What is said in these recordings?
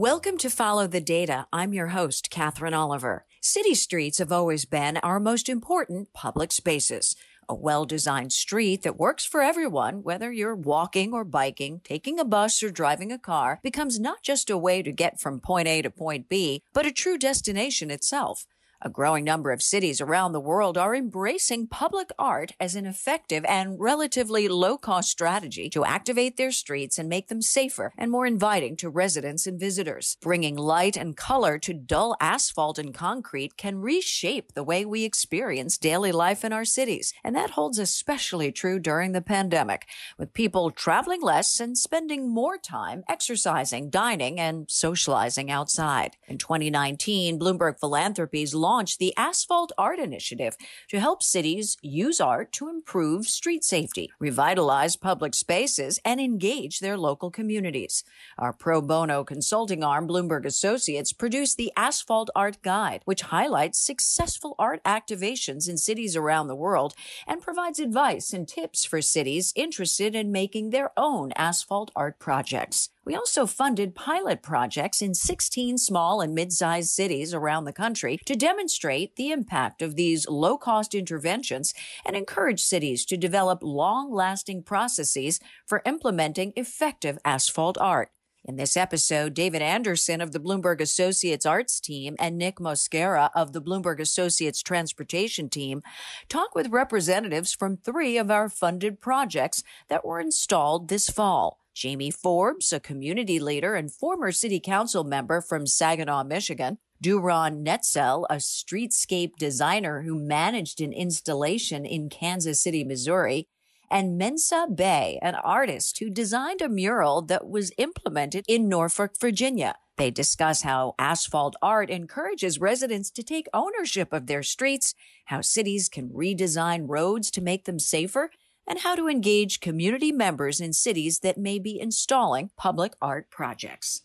Welcome to Follow the Data. I'm your host, Katherine Oliver. City streets have always been our most important public spaces. A well designed street that works for everyone, whether you're walking or biking, taking a bus or driving a car, becomes not just a way to get from point A to point B, but a true destination itself. A growing number of cities around the world are embracing public art as an effective and relatively low cost strategy to activate their streets and make them safer and more inviting to residents and visitors. Bringing light and color to dull asphalt and concrete can reshape the way we experience daily life in our cities. And that holds especially true during the pandemic, with people traveling less and spending more time exercising, dining, and socializing outside. In 2019, Bloomberg Philanthropies launched the Asphalt Art Initiative to help cities use art to improve street safety, revitalize public spaces, and engage their local communities. Our pro bono consulting arm, Bloomberg Associates, produced the Asphalt Art Guide, which highlights successful art activations in cities around the world and provides advice and tips for cities interested in making their own asphalt art projects. We also funded pilot projects in 16 small and mid sized cities around the country to demonstrate the impact of these low cost interventions and encourage cities to develop long lasting processes for implementing effective asphalt art. In this episode, David Anderson of the Bloomberg Associates Arts team and Nick Mosquera of the Bloomberg Associates Transportation team talk with representatives from three of our funded projects that were installed this fall. Jamie Forbes, a community leader and former city council member from Saginaw, Michigan. Duron Netsell, a streetscape designer who managed an installation in Kansas City, Missouri. And Mensah Bey, an artist who designed a mural that was implemented in Norfolk, Virginia. They discuss how asphalt art encourages residents to take ownership of their streets, how cities can redesign roads to make them safer, and how to engage community members in cities that may be installing public art projects.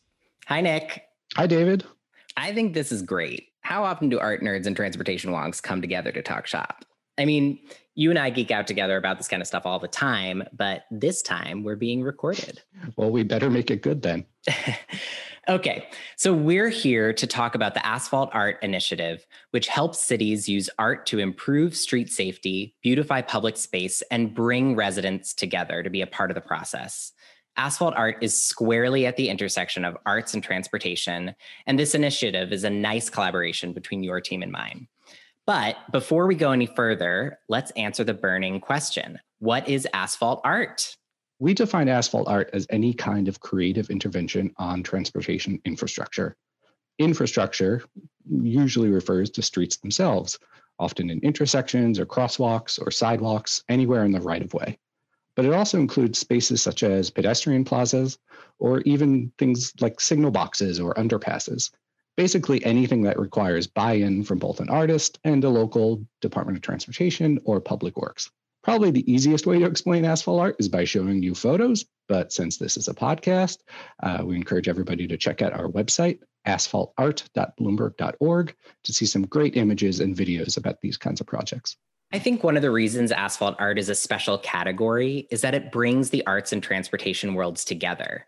Hi, Nick. Hi, David. I think this is great. How often do art nerds and transportation wonks come together to talk shop? I mean, you and I geek out together about this kind of stuff all the time, but this time we're being recorded. Well, we better make it good then. okay, so we're here to talk about the Asphalt Art Initiative, which helps cities use art to improve street safety, beautify public space, and bring residents together to be a part of the process. Asphalt Art is squarely at the intersection of arts and transportation, and this initiative is a nice collaboration between your team and mine. But before we go any further, let's answer the burning question What is asphalt art? We define asphalt art as any kind of creative intervention on transportation infrastructure. Infrastructure usually refers to streets themselves, often in intersections or crosswalks or sidewalks, anywhere in the right of way. But it also includes spaces such as pedestrian plazas or even things like signal boxes or underpasses basically anything that requires buy-in from both an artist and a local Department of Transportation or Public Works. Probably the easiest way to explain asphalt art is by showing you photos, but since this is a podcast, uh, we encourage everybody to check out our website, asphaltart.bloomberg.org, to see some great images and videos about these kinds of projects. I think one of the reasons asphalt art is a special category is that it brings the arts and transportation worlds together.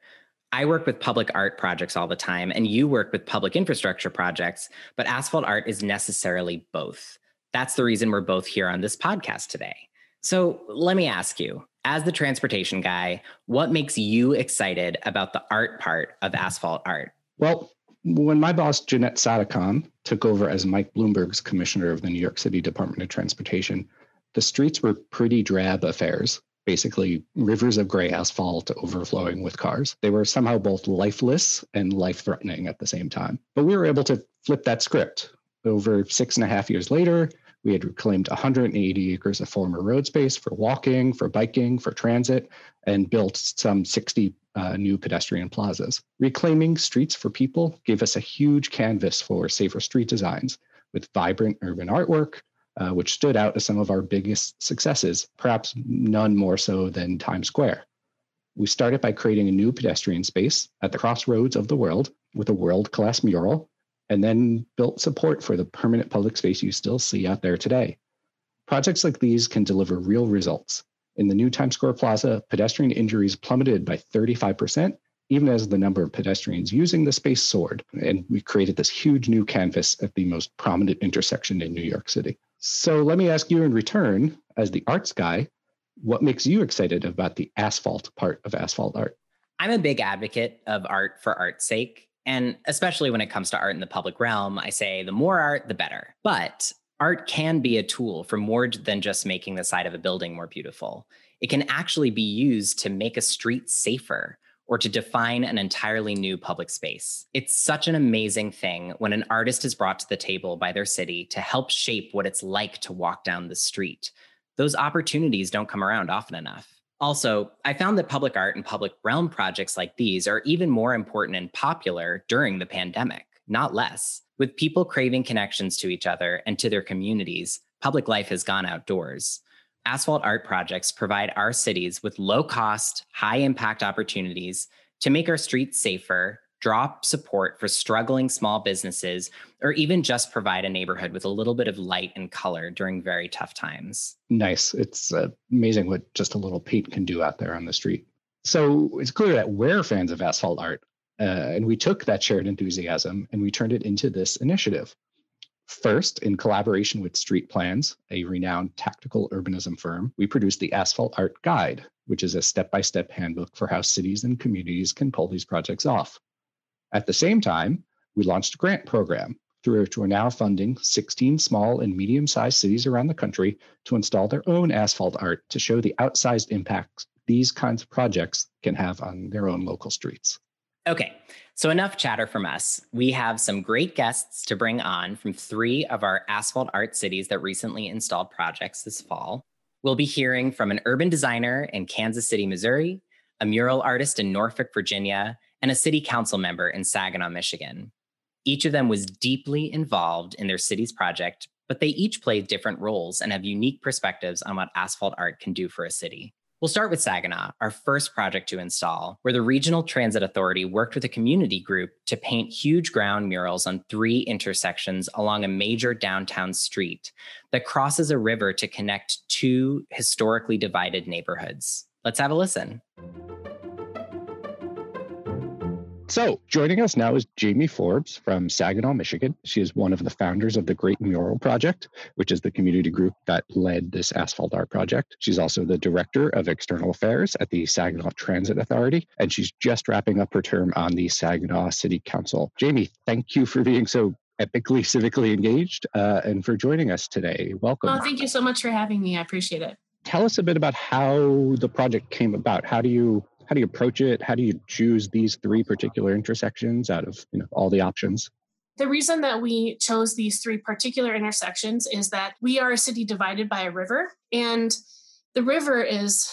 I work with public art projects all the time, and you work with public infrastructure projects, but asphalt art is necessarily both. That's the reason we're both here on this podcast today. So let me ask you, as the transportation guy, what makes you excited about the art part of asphalt art? Well, when my boss, Janette Sadik-Khan, took over as Mike Bloomberg's commissioner of the New York City Department of Transportation, the streets were pretty drab affairs basically rivers of gray asphalt overflowing with cars. They were somehow both lifeless and life threatening at the same time. But we were able to flip that script. Over six and a half years later, we had reclaimed 180 acres of former road space for walking, for biking, for transit, and built some 60 uh, new pedestrian plazas. Reclaiming streets for people gave us a huge canvas for safer street designs with vibrant urban artwork, uh, which stood out as some of our biggest successes, perhaps none more so than Times Square. We started by creating a new pedestrian space at the crossroads of the world with a world class mural, and then built support for the permanent public space you still see out there today. Projects like these can deliver real results. In the new Times Square Plaza, pedestrian injuries plummeted by 35%, even as the number of pedestrians using the space soared. And we created this huge new canvas at the most prominent intersection in New York City. So let me ask you in return, as the arts guy, what makes you excited about the asphalt part of asphalt art? I'm a big advocate of art for art's sake. And especially when it comes to art in the public realm, I say the more art, the better. But art can be a tool for more than just making the side of a building more beautiful. It can actually be used to make a street safer or to define an entirely new public space. It's such an amazing thing when an artist is brought to the table by their city to help shape what it's like to walk down the street. Those opportunities don't come around often enough. Also, I found that public art and public realm projects like these are even more important and popular during the pandemic, not less. With people craving connections to each other and to their communities, public life has gone outdoors. Asphalt art projects provide our cities with low cost, high impact opportunities to make our streets safer, drop support for struggling small businesses, or even just provide a neighborhood with a little bit of light and color during very tough times. Nice. It's uh, amazing what just a little paint can do out there on the street. So it's clear that we're fans of asphalt art. Uh, and we took that shared enthusiasm and we turned it into this initiative. First, in collaboration with Street Plans, a renowned tactical urbanism firm, we produced the Asphalt Art Guide, which is a step by step handbook for how cities and communities can pull these projects off. At the same time, we launched a grant program through which we're now funding 16 small and medium sized cities around the country to install their own asphalt art to show the outsized impacts these kinds of projects can have on their own local streets. Okay, so enough chatter from us. We have some great guests to bring on from three of our asphalt art cities that recently installed projects this fall. We'll be hearing from an urban designer in Kansas City, Missouri, a mural artist in Norfolk, Virginia, and a city council member in Saginaw, Michigan. Each of them was deeply involved in their city's project, but they each play different roles and have unique perspectives on what asphalt art can do for a city. We'll start with Saginaw, our first project to install, where the Regional Transit Authority worked with a community group to paint huge ground murals on three intersections along a major downtown street that crosses a river to connect two historically divided neighborhoods. Let's have a listen. So, joining us now is Jamie Forbes from Saginaw, Michigan. She is one of the founders of the Great Mural Project, which is the community group that led this asphalt art project. She's also the director of external affairs at the Saginaw Transit Authority, and she's just wrapping up her term on the Saginaw City Council. Jamie, thank you for being so epically civically engaged uh, and for joining us today. Welcome. Oh, thank you so much for having me. I appreciate it. Tell us a bit about how the project came about. How do you how do you approach it? How do you choose these three particular intersections out of you know all the options? The reason that we chose these three particular intersections is that we are a city divided by a river, and the river is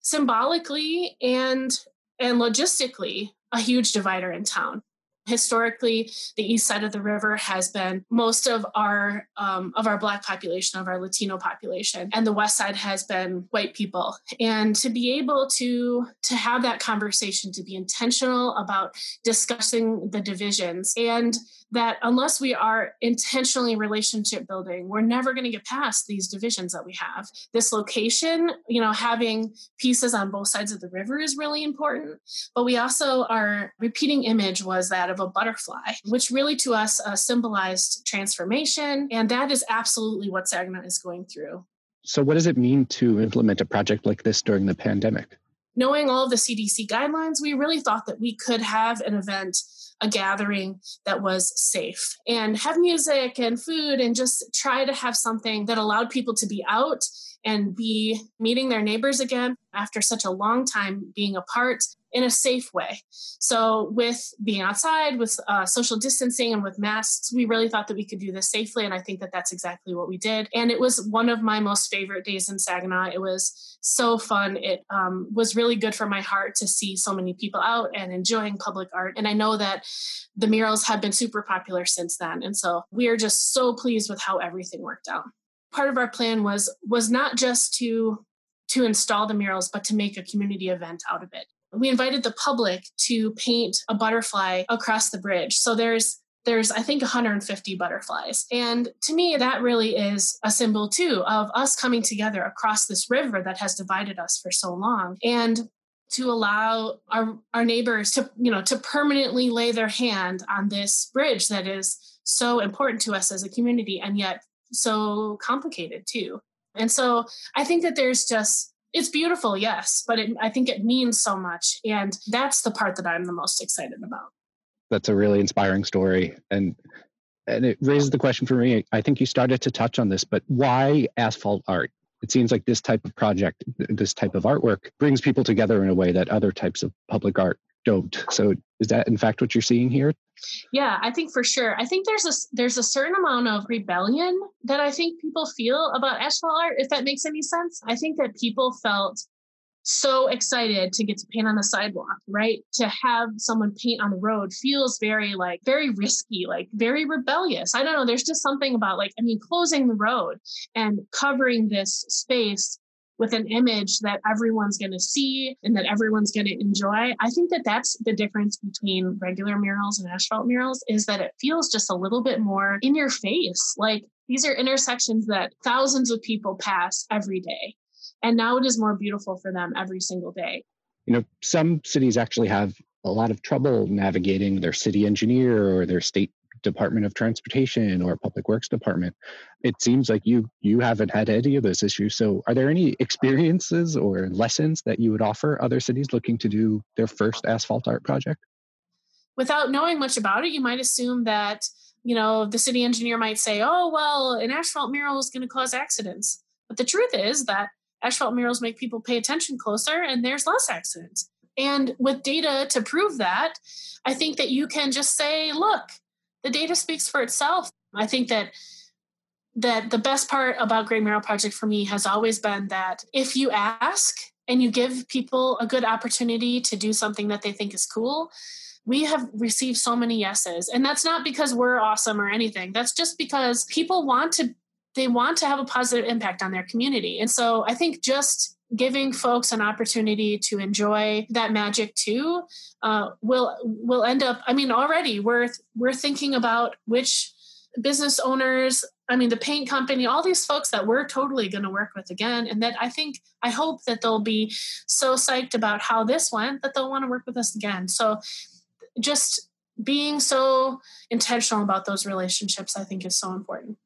symbolically and and logistically a huge divider in town historically the east side of the river has been most of our um, of our black population of our latino population and the west side has been white people. And to be able to to have that conversation to be intentional about discussing the divisions and that unless we are intentionally relationship building, we're never going to get past these divisions that we have. This location, you know, having pieces on both sides of the river is really important. But we also, our repeating image was that of a butterfly, which really to us uh, symbolized transformation. And that is absolutely what Saginaw is going through. So, what does it mean to implement a project like this during the pandemic? Knowing all the CDC guidelines, we really thought that we could have an event a gathering that was safe. And have music and food and just try to have something that allowed people to be out and be meeting their neighbors again after such a long time being apart in a safe way. So, with being outside, with uh, social distancing, and with masks, we really thought that we could do this safely. And I think that that's exactly what we did. And it was one of my most favorite days in Saginaw. It was so fun. It um, was really good for my heart to see so many people out and enjoying public art. And I know that the murals have been super popular since then. And so we are just so pleased with how everything worked out. Part of our plan was was not just to to install the murals, but to make a community event out of it we invited the public to paint a butterfly across the bridge. So there's there's I think 150 butterflies. And to me that really is a symbol too of us coming together across this river that has divided us for so long. And to allow our, our neighbors to, you know, to permanently lay their hand on this bridge that is so important to us as a community and yet so complicated too. And so I think that there's just it's beautiful, yes, but it, I think it means so much. And that's the part that I'm the most excited about. That's a really inspiring story. And and it raises the question for me. I think you started to touch on this, but why asphalt art? It seems like this type of project, this type of artwork brings people together in a way that other types of public art don't. So is that in fact what you're seeing here? Yeah, I think for sure. I think there's a there's a certain amount of rebellion that I think people feel about asphalt art, if that makes any sense. I think that people felt so excited to get to paint on the sidewalk, right? To have someone paint on the road feels very like very risky, like very rebellious. I don't know. There's just something about like, I mean, closing the road and covering this space with an image that everyone's going to see and that everyone's going to enjoy. I think that that's the difference between regular murals and asphalt murals is that it feels just a little bit more in your face. Like these are intersections that thousands of people pass every day. And now it is more beautiful for them every single day. You know, some cities actually have a lot of trouble navigating their city engineer or their state department of transportation or public works department it seems like you you haven't had any of those issues. So are there any experiences or lessons that you would offer other cities looking to do their first asphalt art project? Without knowing much about it you might assume that you know the city engineer might say oh well an asphalt mural is going to cause accidents. But the truth is that asphalt murals make people pay attention closer and there's less accidents. And with data to prove that, I think that you can just say, look, the data speaks for itself. I think that that the best part about Great Mural Project for me has always been that if you ask and you give people a good opportunity to do something that they think is cool, we have received so many yeses. And that's not because we're awesome or anything. That's just because people want to they want to have a positive impact on their community. And so I think just giving folks an opportunity to enjoy that magic too uh, will will end up i mean already we're we're thinking about which business owners i mean the paint company all these folks that we're totally going to work with again. And that i think i hope that they'll be so psyched about how this went that they'll want to work with us again. So just being so intentional about those relationships i think is so important.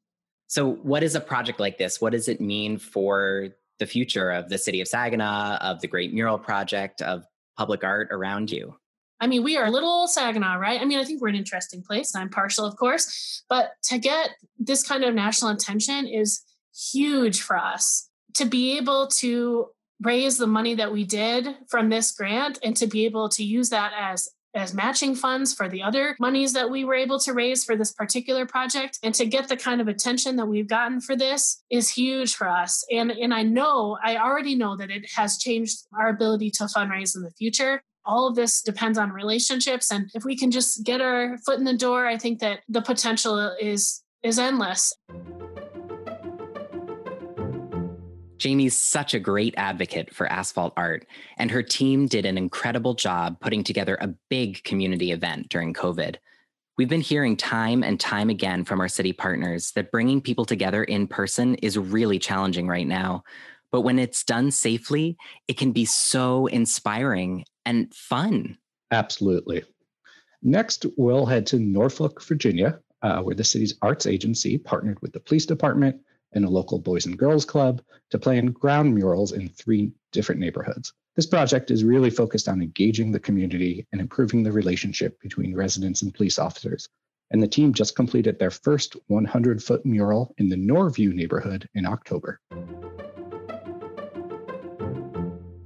So, what is a project like this? What does it mean for the future of the city of Saginaw, of the Great Mural Project, of public art around you? I mean, we are a little Saginaw, right? I mean, I think we're an interesting place. I'm partial, of course, but to get this kind of national attention is huge for us. To be able to raise the money that we did from this grant and to be able to use that as as matching funds for the other monies that we were able to raise for this particular project. And to get the kind of attention that we've gotten for this is huge for us. And and I know I already know that it has changed our ability to fundraise in the future. All of this depends on relationships. And if we can just get our foot in the door I think that the potential is is endless. Jamie's such a great advocate for asphalt art, and her team did an incredible job putting together a big community event during COVID. We've been hearing time and time again from our city partners that bringing people together in person is really challenging right now. But when it's done safely, it can be so inspiring and fun. Absolutely. Next, we'll head to Norfolk, Virginia, uh, where the city's arts agency partnered with the police department and a local Boys and Girls Club to plan ground murals in three different neighborhoods. This project is really focused on engaging the community and improving the relationship between residents and police officers. And the team just completed their first 100 foot mural in the Norview neighborhood in October.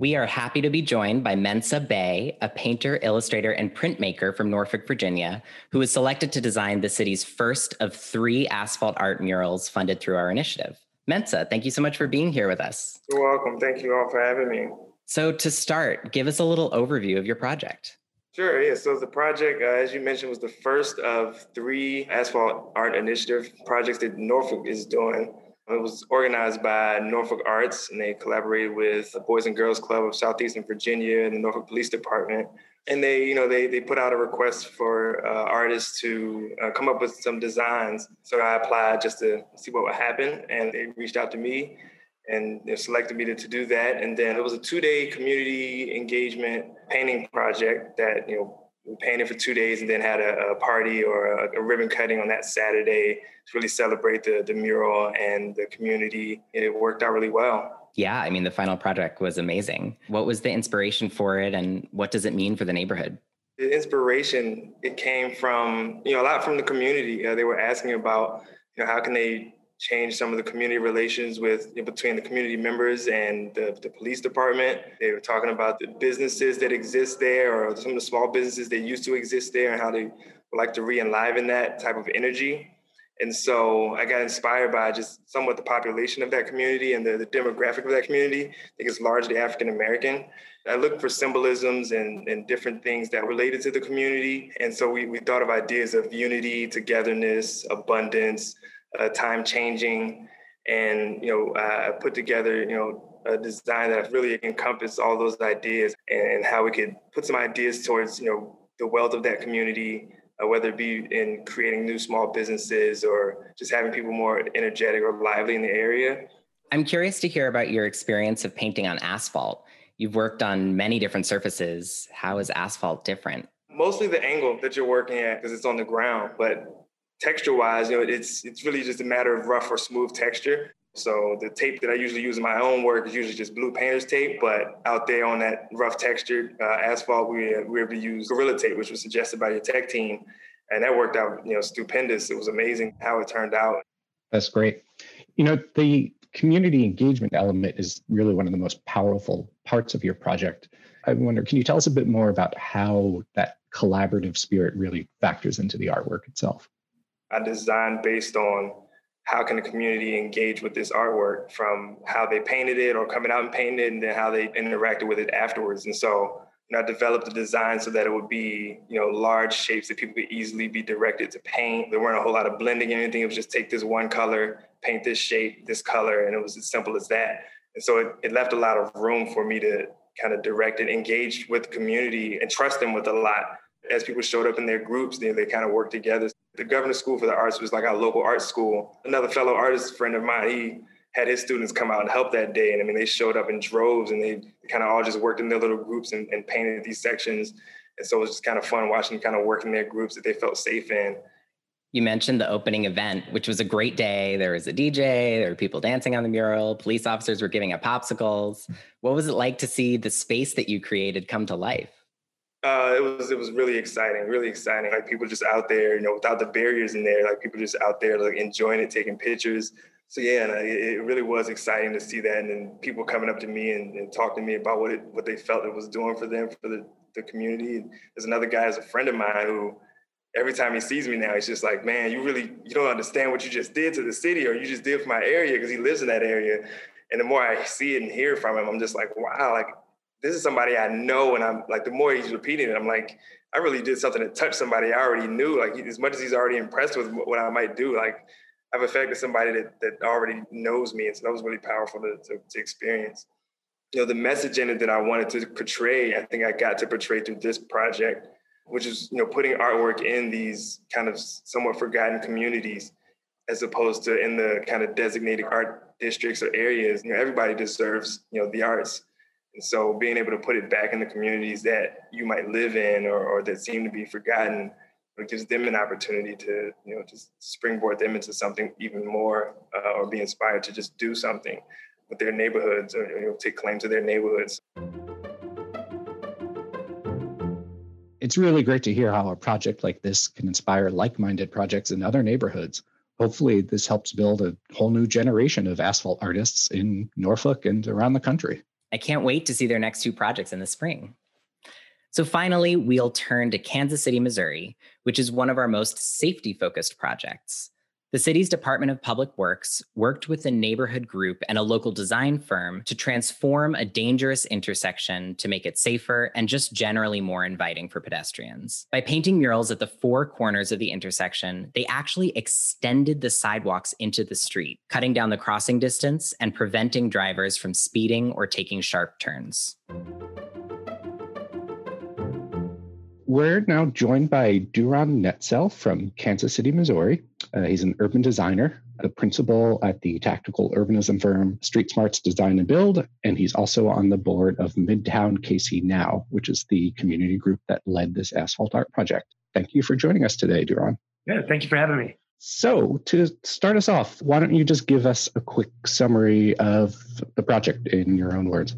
We are happy to be joined by Mensah Bey, a painter, illustrator, and printmaker from Norfolk, Virginia, who was selected to design the city's first of three asphalt art murals funded through our initiative. Mensah, thank you so much for being here with us. You're welcome. Thank you all for having me. So, to start, give us a little overview of your project. Sure, yeah. So the project, uh, as you mentioned, was the first of three asphalt art initiative projects that Norfolk is doing. It was organized by Norfolk Arts, and they collaborated with the Boys and Girls Club of Southeastern Virginia and the Norfolk Police Department. And they, you know, they they put out a request for uh, artists to uh, come up with some designs. So I applied just to see what would happen, and they reached out to me. and they selected me to, to do that. And then it was a two-day community engagement painting project that you know painted for two days and then had a, a party or a, a, ribbon cutting on that Saturday to really celebrate the, the mural and the community. It worked out really well. Yeah, I mean, the final project was amazing. What was the inspiration for it and what does it mean for the neighborhood? The inspiration, it came from, you know, a lot from the community. Uh, they were asking about, you know, how can they change some of the community relations with between the community members and the, the, police department. They were talking about the businesses that exist there or some of the small businesses that used to exist there and how they would like to re-enliven that type of energy. And so I got inspired by just somewhat the population of that community and the, the demographic of that community. I think it's largely African American. I looked for symbolisms and, and different things that related to the community. And so we, we thought of ideas of unity, togetherness, abundance, uh, time changing, and you know, uh, put together you know a design that really encompassed all those ideas and how we could put some ideas towards you know the wealth of that community. Uh, whether it be in creating new small businesses or just having people more energetic or lively in the area. I'm curious to hear about your experience of painting on asphalt. You've worked on many different surfaces. How is asphalt different? Mostly the angle that you're working at because it's on the ground, but texture wise, you know, it's it's really just a matter of rough or smooth texture. So the tape that I usually use in my own work is usually just blue painter's tape, but out there on that rough textured uh, asphalt, we we were able to use Gorilla Tape, which was suggested by your tech team, and that worked out, you know, stupendous. It was amazing how it turned out. That's great. You know, the community engagement element is really one of the most powerful parts of your project. I wonder, can you tell us a bit more about how that collaborative spirit really factors into the artwork itself? I designed based on how can the community engage with this artwork from how they painted it or coming out and painting it and then how they interacted with it afterwards. And so I developed the design so that it would be, you know, large shapes that people could easily be directed to paint. There weren't a whole lot of blending or anything. It was just take this one color, paint this shape, this color, and it was as simple as that. And so it, it left a lot of room for me to kind of direct and engage with the community and trust them with a lot. As people showed up in their groups, they, they kind of worked together the Governor School for the Arts was like our local art school. Another fellow artist friend of mine, he had his students come out and help that day. And I mean, they showed up in droves and they kind of all just worked in their little groups and, and painted these sections. And so it was just kind of fun watching kind of work in their groups that they felt safe in. You mentioned the opening event, which was a great day. There was a DJ, there were people dancing on the mural, police officers were giving out popsicles. What was it like to see the space that you created come to life? Uh, it was it was really exciting, really exciting. Like people just out there, you know, without the barriers in there, like people just out there like enjoying it, taking pictures. So yeah, and it, it really was exciting to see that, and then people coming up to me and, and talking to me about what it what they felt it was doing for them for the the community. There's another guy, as a friend of mine, who every time he sees me now, he's just like, man, you really you don't understand what you just did to the city, or you just did for my area because he lives in that area. And the more I see it and hear from him, I'm just like, wow, like this is somebody I know, and I'm like the more he's repeating it, I'm like, I really did something to touch somebody I already knew. Like as much as he's already impressed with what I might do, like I've affected somebody that that already knows me, and so that was really powerful to, to, to experience. You know, the message in it that I wanted to portray, I think I got to portray through this project, which is you know putting artwork in these kind of somewhat forgotten communities, as opposed to in the kind of designated art districts or areas. You know, everybody deserves you know the arts so being able to put it back in the communities that you might live in or, or that seem to be forgotten, it gives them an opportunity to, you know, just springboard them into something even more uh, or be inspired to just do something with their neighborhoods or you know, take claim to their neighborhoods. It's really great to hear how a project like this can inspire like minded projects in other neighborhoods. Hopefully, this helps build a whole new generation of asphalt artists in Norfolk and around the country. I can't wait to see their next two projects in the spring. So finally, we'll turn to Kansas City, Missouri, which is one of our most safety focused projects. The city's Department of Public Works worked with a neighborhood group and a local design firm to transform a dangerous intersection to make it safer and just generally more inviting for pedestrians. By painting murals at the four corners of the intersection, they actually extended the sidewalks into the street, cutting down the crossing distance and preventing drivers from speeding or taking sharp turns. We're now joined by Duron Netsell from Kansas City, Missouri. Uh, he's an urban designer. the principal at the tactical urbanism firm Street Smarts Design and Build, and he's also on the board of Midtown KC Now, which is the community group that led this asphalt art project. Thank you for joining us today, Duron. Yeah, thank you for having me. So, to start us off, why don't you just give us a quick summary of the project in your own words?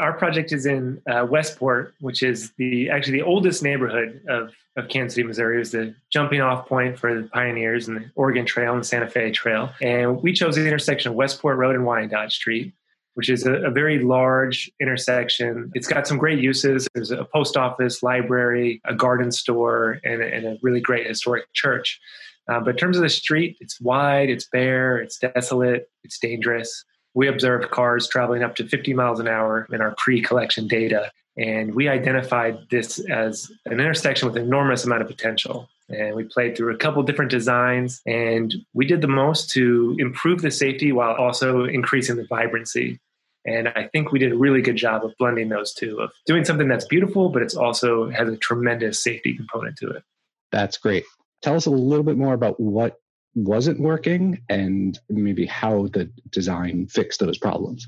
Our project is in uh, Westport, which is the actually the oldest neighborhood of, of Kansas City, Missouri. It was the jumping off point for the pioneers and the Oregon Trail and Santa Fe Trail. And we chose the intersection of Westport Road and Wyandotte Street, which is a, a very large intersection. It's got some great uses. There's a post office, library, a garden store, and a, and a really great historic church. Uh, but in terms of the street, it's wide, it's bare, it's desolate, it's dangerous. We observed cars traveling up to 50 miles an hour in our pre collection data. And we identified this as an intersection with enormous amount of potential. And we played through a couple different designs, and we did the most to improve the safety while also increasing the vibrancy. And I think we did a really good job of blending those two, of doing something that's beautiful, but it's also has a tremendous safety component to it. That's great tell us a little bit more about what wasn't working and maybe how the design fixed those problems.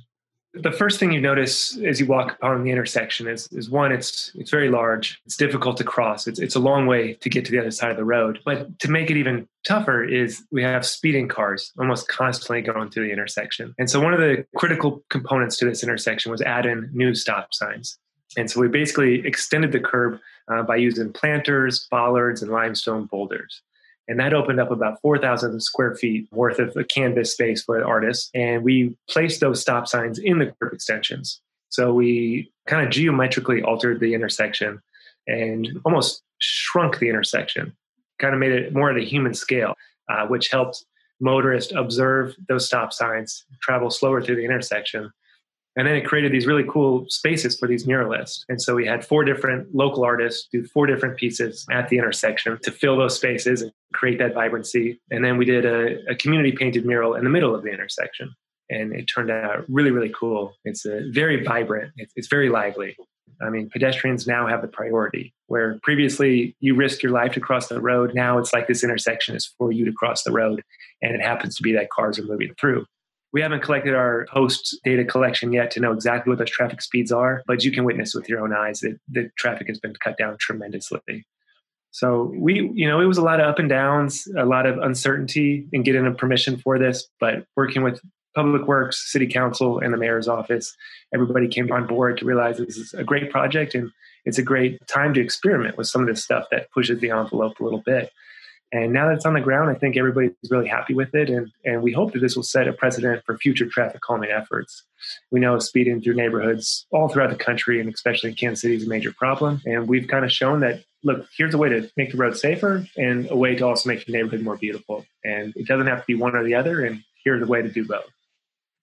The first thing you notice as you walk upon the intersection is, is one it's it's very large. It's difficult to cross. It's, it's a long way to get to the other side of the road. But to make it even tougher is we have speeding cars almost constantly going through the intersection. And so one of the critical components to this intersection was add in new stop signs. And so we basically extended the curb uh, by using planters, bollards, and limestone boulders. And that opened up about 4,000 square feet worth of canvas space for artists. And we placed those stop signs in the curb extensions. So we kind of geometrically altered the intersection and almost shrunk the intersection, kind of made it more at a human scale, uh, which helped motorists observe those stop signs, travel slower through the intersection, and then it created these really cool spaces for these muralists. And so we had four different local artists do four different pieces at the intersection to fill those spaces and create that vibrancy. And then we did a, a community painted mural in the middle of the intersection. And it turned out really, really cool. It's a very vibrant, it's, it's very lively. I mean, pedestrians now have the priority where previously you risk your life to cross the road. Now it's like this intersection is for you to cross the road. And it happens to be that cars are moving through. We haven't collected our post data collection yet to know exactly what those traffic speeds are, but you can witness with your own eyes that the traffic has been cut down tremendously. So we, you know, it was a lot of up and downs, a lot of uncertainty in getting a permission for this, but working with Public Works, City Council, and the Mayor's office, everybody came on board to realize this is a great project and it's a great time to experiment with some of this stuff that pushes the envelope a little bit. And now that it's on the ground, I think everybody's really happy with it. And, and we hope that this will set a precedent for future traffic calming efforts. We know speeding through neighborhoods all throughout the country, and especially in Kansas City, is a major problem. And we've kind of shown that, look, here's a way to make the road safer and a way to also make the neighborhood more beautiful. And it doesn't have to be one or the other. And here's a way to do both.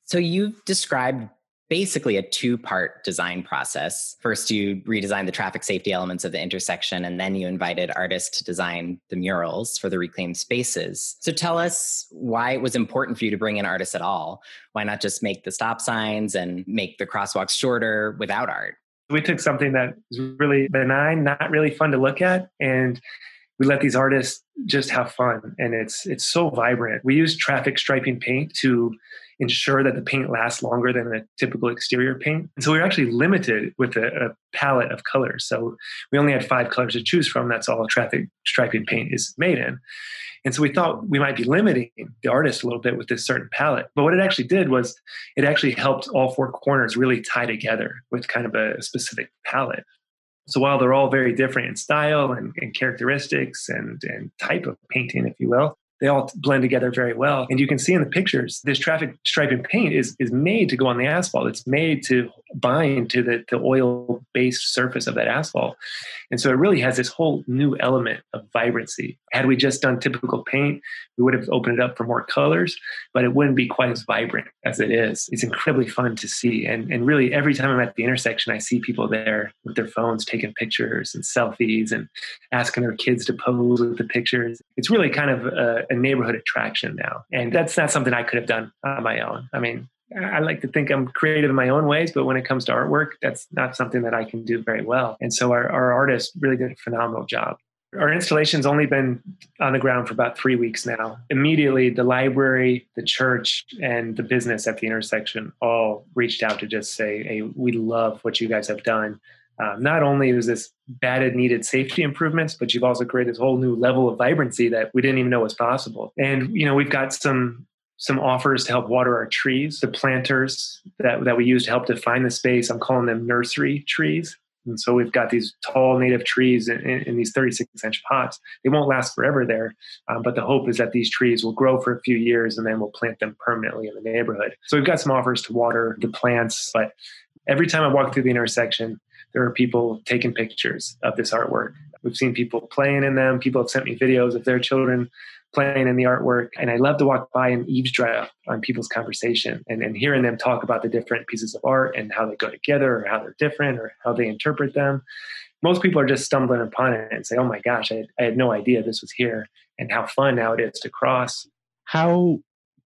So you've described basically a two part design process. First, you redesigned the traffic safety elements of the intersection, and then you invited artists to design the murals for the reclaimed spaces. So tell us why it was important for you to bring in artists at all. Why not just make the stop signs and make the crosswalks shorter without art? We took something that was really benign, not really fun to look at, and we let these artists just have fun and it's it's so vibrant we use traffic striping paint to ensure that the paint lasts longer than a typical exterior paint. And so we were actually limited with a, a, palette of colors. So we only had five colors to choose from. That's all traffic striping paint is made in. And so we thought we might be limiting the artist a little bit with this certain palette. But what it actually did was it actually helped all four corners really tie together with kind of a specific palette. So while they're all very different in style and, and characteristics and, and type of painting, if you will, they all blend together very well. And you can see in the pictures, this traffic stripe striping paint is, is made to go on the asphalt. It's made to bind to the, the oil based surface of that asphalt. And so it really has this whole new element of vibrancy. Had we just done typical paint, we would have opened it up for more colors, but it wouldn't be quite as vibrant as it is. It's incredibly fun to see. And, and really, every time I'm at the intersection, I see people there with their phones taking pictures and selfies and asking their kids to pose with the pictures. It's really kind of a, a neighborhood attraction now. And that's not something I could have done on my own. I mean, I like to think I'm creative in my own ways, but when it comes to artwork, that's not something that I can do very well. And so our, our artist really did a phenomenal job. Our installation's only been on the ground for about three weeks now. Immediately, the library, the church, and the business at the intersection all reached out to just say, hey, we love what you guys have done. Um, not only is this added needed safety improvements, but you've also created this whole new level of vibrancy that we didn't even know was possible. And you know, we've got some some offers to help water our trees. The planters that that we use to help define the space, I'm calling them nursery trees. And so we've got these tall native trees in, in, in these 36 inch pots. They won't last forever there, um, but the hope is that these trees will grow for a few years and then we'll plant them permanently in the neighborhood. So we've got some offers to water the plants, but every time I walk through the intersection, there are people taking pictures of this artwork. We've seen people playing in them. People have sent me videos of their children playing in the artwork. And I love to walk by and eavesdrop on people's conversation and, and hearing them talk about the different pieces of art and how they go together or how they're different or how they interpret them. Most people are just stumbling upon it and say, oh my gosh, I, I had no idea this was here and how fun now it is to cross. How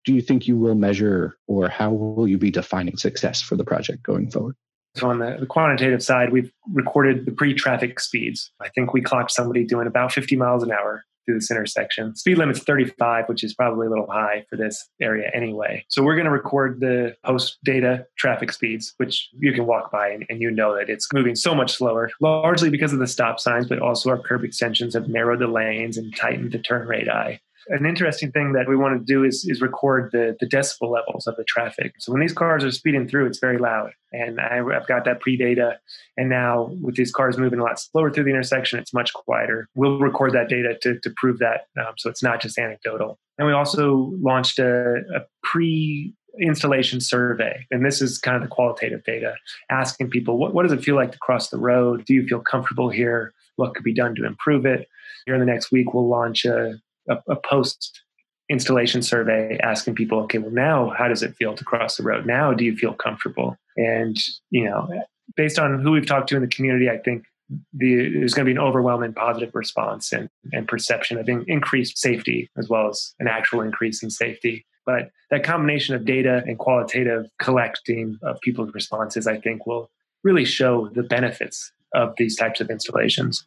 do you think you will measure or how will you be defining success for the project going forward? So on the, the, quantitative side, we've recorded the pre-traffic speeds. I think we clocked somebody doing about 50 miles an hour through this intersection. Speed limit's 35, which is probably a little high for this area anyway. So we're going to record the post data traffic speeds, which you can walk by and, and, you know that it's moving so much slower, largely because of the stop signs, but also our curb extensions have narrowed the lanes and tightened the turn radii an interesting thing that we want to do is, is record the, the decibel levels of the traffic. So when these cars are speeding through, it's very loud. And I, have got that pre data. And now with these cars moving a lot slower through the intersection, it's much quieter. We'll record that data to, to prove that. Um, so it's not just anecdotal. And we also launched a, a pre installation survey. And this is kind of the qualitative data, asking people, what, what does it feel like to cross the road? Do you feel comfortable here? What could be done to improve it? Here in the next week, we'll launch a, a, a post installation survey asking people, okay, well, now how does it feel to cross the road? Now, do you feel comfortable? And, you know, based on who we've talked to in the community, I think the, there's going to be an overwhelming positive response and, and perception of in, increased safety as well as an actual increase in safety. But that combination of data and qualitative collecting of people's responses, I think, will really show the benefits of these types of installations.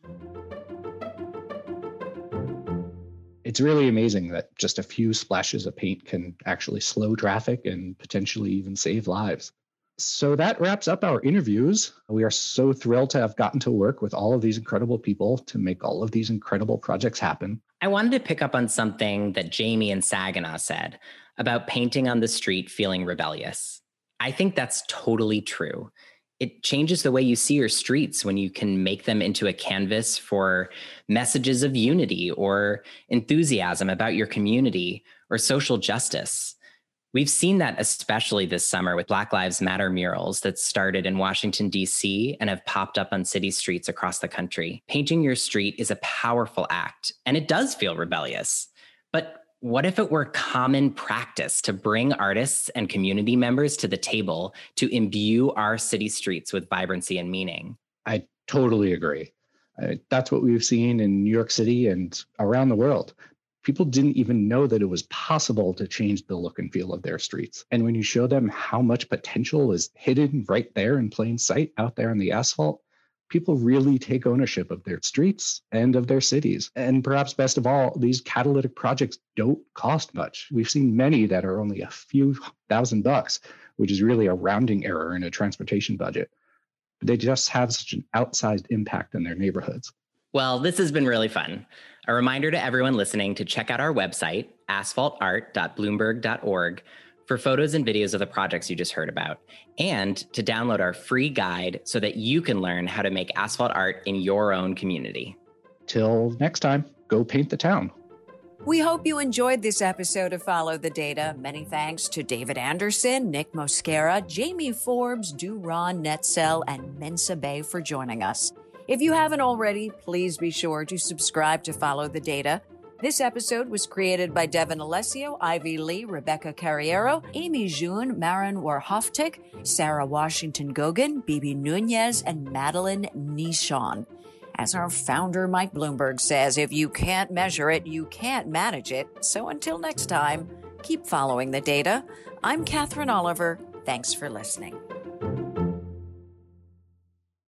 It's really amazing that just a few splashes of paint can actually slow traffic and potentially even save lives. So that wraps up our interviews. We are so thrilled to have gotten to work with all of these incredible people to make all of these incredible projects happen. I wanted to pick up on something that Jamie and Saginaw said about painting on the street feeling rebellious. I think that's totally true it changes the way you see your streets when you can make them into a canvas for messages of unity or enthusiasm about your community or social justice. We've seen that especially this summer with Black Lives Matter murals that started in Washington, D.C., and have popped up on city streets across the country. Painting your street is a powerful act, and it does feel rebellious. But what if it were common practice to bring artists and community members to the table to imbue our city streets with vibrancy and meaning? I totally agree. That's what we've seen in New York City and around the world. People didn't even know that it was possible to change the look and feel of their streets. And when you show them how much potential is hidden right there in plain sight out there on the asphalt, people really take ownership of their streets and of their cities. And perhaps best of all, these catalytic projects don't cost much. We've seen many that are only a few thousand bucks, which is really a rounding error in a transportation budget. But they just have such an outsized impact in their neighborhoods. Well, this has been really fun. A reminder to everyone listening to check out our website, asphaltart.bloomberg.org for photos and videos of the projects you just heard about, and to download our free guide so that you can learn how to make asphalt art in your own community. Till next time, go paint the town. We hope you enjoyed this episode of Follow the Data. Many thanks to David Anderson, Nick Mosquera, Jamie Forbes, Duron Netsell, and Mensah Bey for joining us. If you haven't already, please be sure to subscribe to Follow the Data this episode was created by Devin Alessio, Ivy Lee, Rebecca Carriero, Amy June, Marin Warhoftik, Sarah Washington Gogan, Bibi Nunez, and Madeline Nishon. As our founder Mike Bloomberg says, if you can't measure it, you can't manage it. So until next time, keep following the data. I'm Katherine Oliver. Thanks for listening.